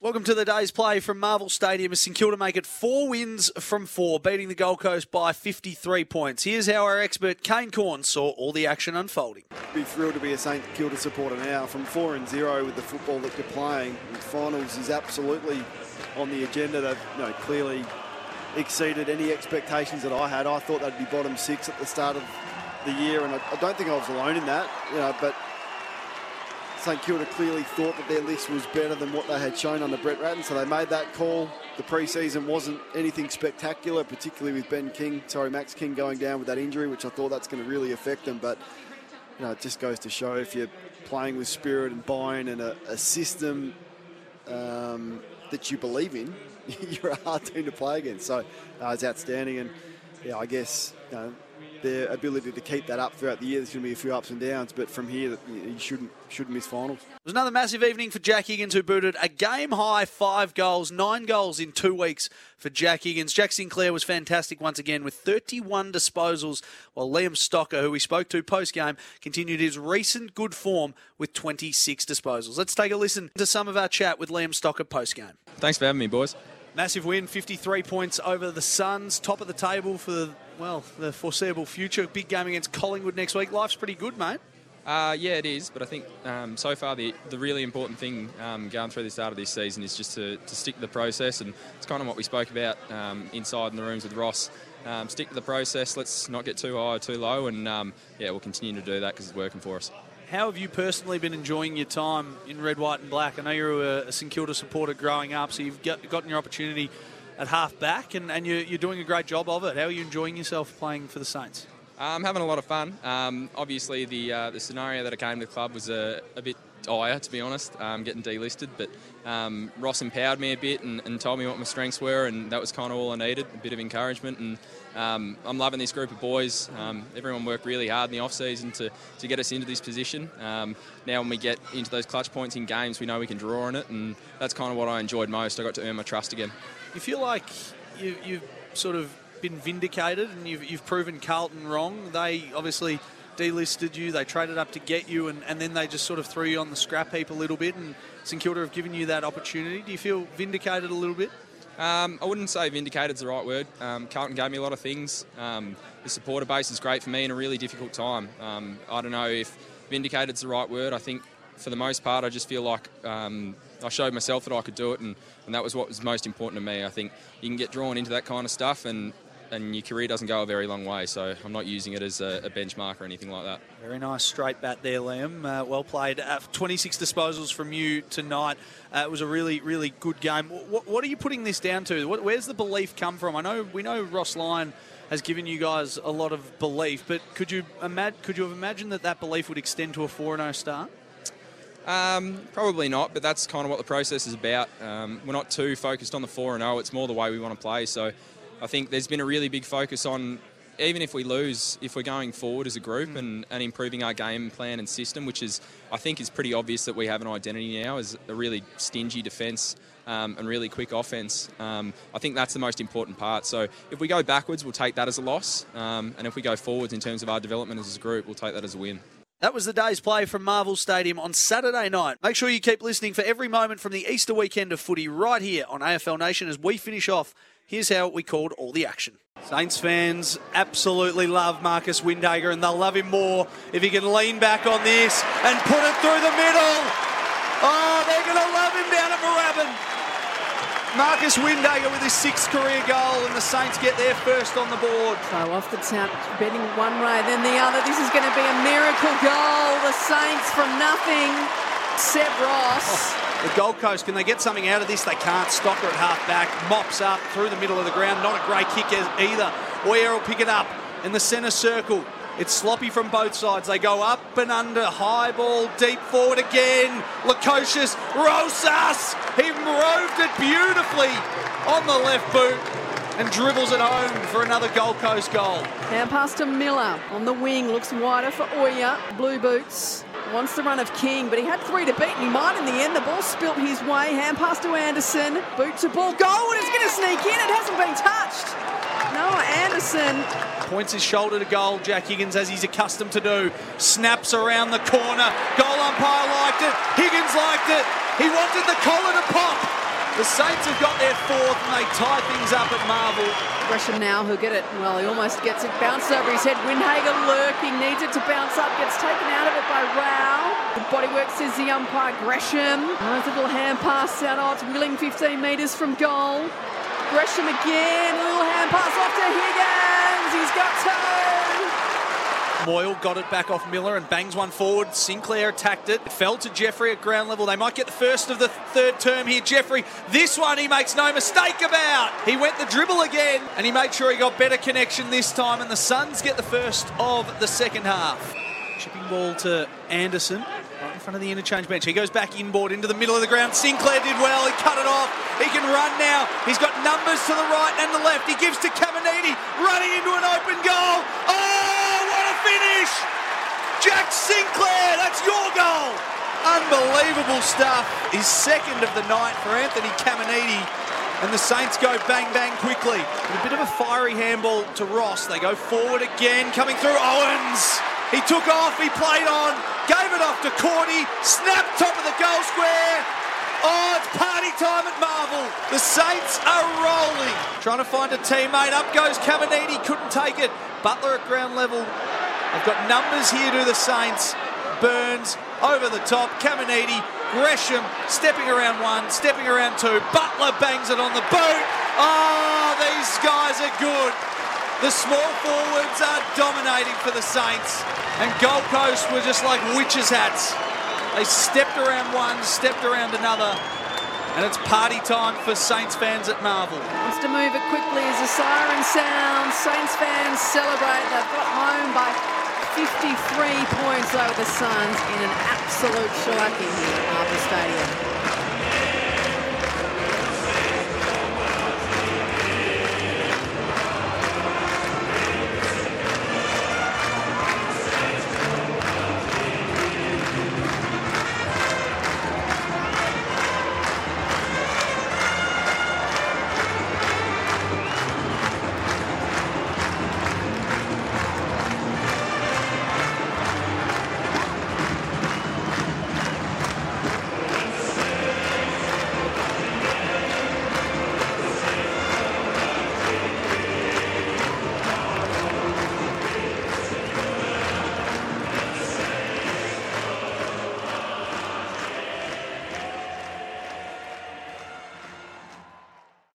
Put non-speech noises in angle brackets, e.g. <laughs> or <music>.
Welcome to the day's play from Marvel Stadium as St Kilda make it four wins from four, beating the Gold Coast by 53 points. Here's how our expert Kane Corn saw all the action unfolding. Be thrilled to be a St Kilda supporter now. From four and zero with the football that they're playing, the finals is absolutely on the agenda. They've you know, clearly exceeded any expectations that I had. I thought they'd be bottom six at the start of the year, and I, I don't think I was alone in that. You know, but St Kilda clearly thought that their list was better than what they had shown under Brett Ratten, so they made that call. The pre-season wasn't anything spectacular, particularly with Ben King, sorry, Max King going down with that injury, which I thought that's going to really affect them. But you know, it just goes to show if you're playing with spirit and buying and a, a system um, that you believe in, <laughs> you're a hard team to play against. So uh, it's outstanding, and yeah, I guess you know, their ability to keep that up throughout the year. There's going to be a few ups and downs, but from here, you shouldn't shouldn't miss finals. It was another massive evening for Jack Higgins, who booted a game high five goals, nine goals in two weeks for Jack Higgins. Jack Sinclair was fantastic once again with 31 disposals, while Liam Stocker, who we spoke to post game, continued his recent good form with 26 disposals. Let's take a listen to some of our chat with Liam Stocker post game. Thanks for having me, boys. Massive win, 53 points over the Suns, top of the table for the well, the foreseeable future. Big game against Collingwood next week. Life's pretty good, mate. Uh, yeah, it is. But I think um, so far the, the really important thing um, going through the start of this season is just to, to stick to the process. And it's kind of what we spoke about um, inside in the rooms with Ross. Um, stick to the process. Let's not get too high or too low. And um, yeah, we'll continue to do that because it's working for us. How have you personally been enjoying your time in red, white, and black? I know you're a, a St Kilda supporter growing up, so you've got, gotten your opportunity at half back, and, and you're, you're doing a great job of it. How are you enjoying yourself playing for the Saints? I'm having a lot of fun. Um, obviously, the uh, the scenario that I came to the club was a, a bit dire, to be honest, um, getting delisted. But um, Ross empowered me a bit and, and, told me what my strengths were, and that was kind of all I needed a bit of encouragement. And um, I'm loving this group of boys. Um, everyone worked really hard in the off season to, to get us into this position. Um, now, when we get into those clutch points in games, we know we can draw on it, and that's kind of what I enjoyed most. I got to earn my trust again. You feel like you, you've sort of been vindicated and you've, you've proven Carlton wrong. They obviously delisted you, they traded up to get you, and, and then they just sort of threw you on the scrap heap a little bit. And St Kilda have given you that opportunity. Do you feel vindicated a little bit? Um, I wouldn't say vindicated is the right word. Um, Carlton gave me a lot of things. Um, the supporter base is great for me in a really difficult time. Um, I don't know if vindicated is the right word. I think for the most part, I just feel like um, I showed myself that I could do it, and, and that was what was most important to me. I think you can get drawn into that kind of stuff, and and your career doesn't go a very long way. So I'm not using it as a, a benchmark or anything like that. Very nice straight bat there, Liam. Uh, well played. Uh, 26 disposals from you tonight. Uh, it was a really, really good game. What, what are you putting this down to? What, where's the belief come from? I know we know Ross Lyon has given you guys a lot of belief, but could you imagine? Could you have imagined that that belief would extend to a 4 0 start? Um, probably not, but that's kind of what the process is about. Um, we're not too focused on the 4 and 0, it's more the way we want to play. So I think there's been a really big focus on, even if we lose, if we're going forward as a group mm. and, and improving our game plan and system, which is, I think, is pretty obvious that we have an identity now as a really stingy defence. Um, and really quick offense. Um, I think that's the most important part. So if we go backwards, we'll take that as a loss, um, and if we go forwards in terms of our development as a group, we'll take that as a win. That was the day's play from Marvel Stadium on Saturday night. Make sure you keep listening for every moment from the Easter weekend of footy right here on AFL Nation as we finish off. Here's how we called all the action. Saints fans absolutely love Marcus Windhager and they'll love him more if he can lean back on this and put it through the middle. Oh, they're going to love him down at Moorabbin. Marcus Windhager with his sixth career goal, and the Saints get their first on the board. So off the tap, betting one way, then the other. This is going to be a miracle goal. The Saints from nothing. Seb Ross. Oh, <laughs> the Gold Coast, can they get something out of this? They can't. Stocker at half back, mops up through the middle of the ground. Not a great kick either. Oyer will pick it up in the centre circle. It's sloppy from both sides. They go up and under, high ball, deep forward again. Lukosius, Rosas, he roved it beautifully on the left boot and dribbles it home for another Gold Coast goal. Now pass to Miller on the wing, looks wider for Oya. Blue boots. Wants the run of King, but he had three to beat and he might in the end. The ball spilt his way. Hand pass to Anderson. Boot to ball. Goal and it's going to sneak in. It hasn't been touched. Noah Anderson. Points his shoulder to goal, Jack Higgins, as he's accustomed to do. Snaps around the corner. Goal umpire liked it. Higgins liked it. He wanted the collar to pop. The Saints have got their fourth and they tie things up at Marvel. Gresham now, who'll get it. Well, he almost gets it bounced over his head. Windhager lurking, needs it to bounce up, gets taken out of it by Rao. Bodywork says the umpire Gresham. Nice little hand pass out. Oh, it's Willing 15 metres from goal. Gresham again, little hand pass off to Higgins. He's got two. Moyle got it back off Miller and bangs one forward. Sinclair attacked it. It fell to Jeffrey at ground level. They might get the first of the third term here. Jeffrey, this one he makes no mistake about. He went the dribble again and he made sure he got better connection this time. And the Suns get the first of the second half. Chipping ball to Anderson. Right in front of the interchange bench. He goes back inboard into the middle of the ground. Sinclair did well. He cut it off. He can run now. He's got numbers to the right and the left. He gives to Caminiti. Running into an open goal. Oh! Finish! Jack Sinclair, that's your goal! Unbelievable stuff. His second of the night for Anthony Caminiti. And the Saints go bang bang quickly. a bit of a fiery handball to Ross. They go forward again, coming through Owens. He took off, he played on, gave it off to Cordy, snapped top of the goal square. Oh, it's party time at Marvel. The Saints are rolling. Trying to find a teammate. Up goes Caminiti, couldn't take it. Butler at ground level They've got numbers here to the Saints. Burns over the top. Caminiti, Gresham stepping around one, stepping around two. Butler bangs it on the boot. Oh, these guys are good. The small forwards are dominating for the Saints. And Gold Coast were just like witches' hats. They stepped around one, stepped around another. And it's party time for Saints fans at Marvel. Wants to move it quickly as the siren sounds. Saints fans celebrate. They've got home by 53 points over the Suns in an absolute shellacking here at Marvel Stadium.